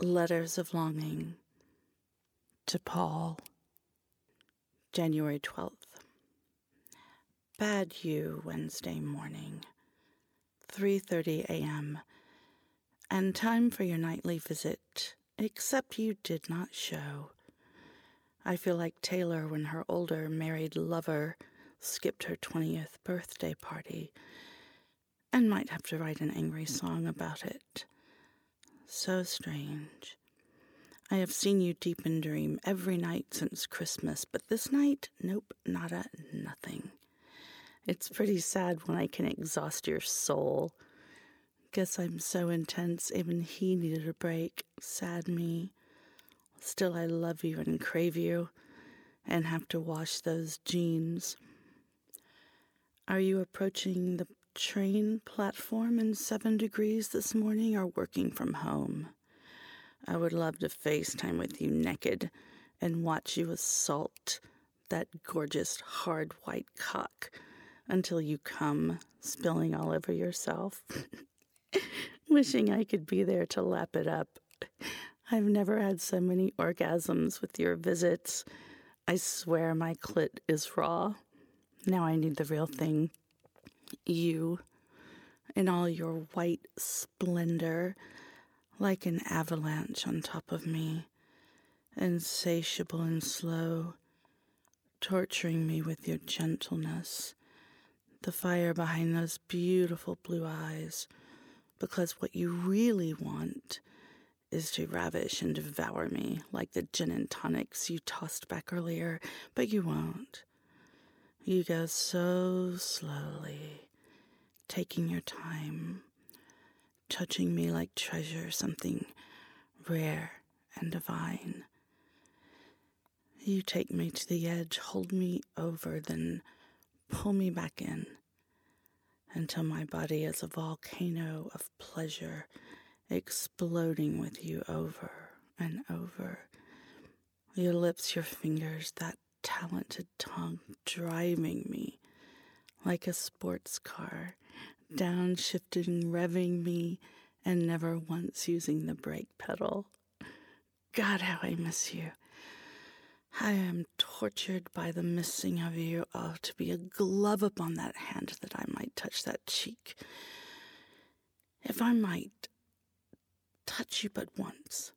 Letters of Longing to Paul, January 12th. Bad you Wednesday morning, 3:30 a.m. and time for your nightly visit, except you did not show. I feel like Taylor when her older married lover skipped her 20th birthday party and might have to write an angry song about it. So strange. I have seen you deep in dream every night since Christmas, but this night, nope, nada, nothing. It's pretty sad when I can exhaust your soul. Guess I'm so intense, even he needed a break. Sad me. Still, I love you and crave you, and have to wash those jeans. Are you approaching the train platform in seven degrees this morning are working from home. I would love to FaceTime with you naked and watch you assault that gorgeous hard white cock until you come, spilling all over yourself. Wishing I could be there to lap it up. I've never had so many orgasms with your visits. I swear my clit is raw. Now I need the real thing you in all your white splendor, like an avalanche on top of me, insatiable and slow, torturing me with your gentleness, the fire behind those beautiful blue eyes, because what you really want is to ravish and devour me like the gin and tonics you tossed back earlier, but you won't. You go so slowly taking your time, touching me like treasure, something rare and divine. You take me to the edge, hold me over, then pull me back in until my body is a volcano of pleasure exploding with you over and over. Your lips, your fingers, that talented tongue driving me like a sports car downshifting, revving me, and never once using the brake pedal. God, how I miss you. I am tortured by the missing of you. Oh, to be a glove upon that hand that I might touch that cheek. If I might touch you but once,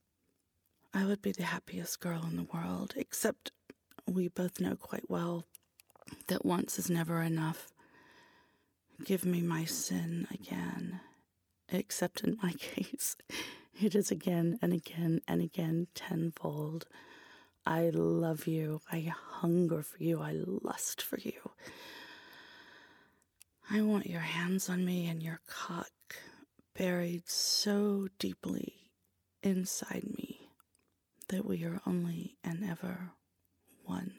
I would be the happiest girl in the world, except we both know quite well that once is never enough. Give me my sin again, except in my case, it is again and again and again tenfold. I love you. I hunger for you. I lust for you. I want your hands on me and your cock buried so deeply inside me that we are only and ever one.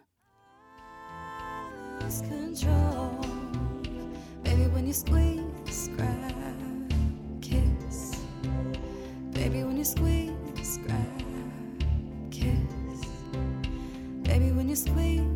Baby, when you squeeze, grab, kiss. Baby, when you squeeze, grab, kiss. Baby, when you squeeze.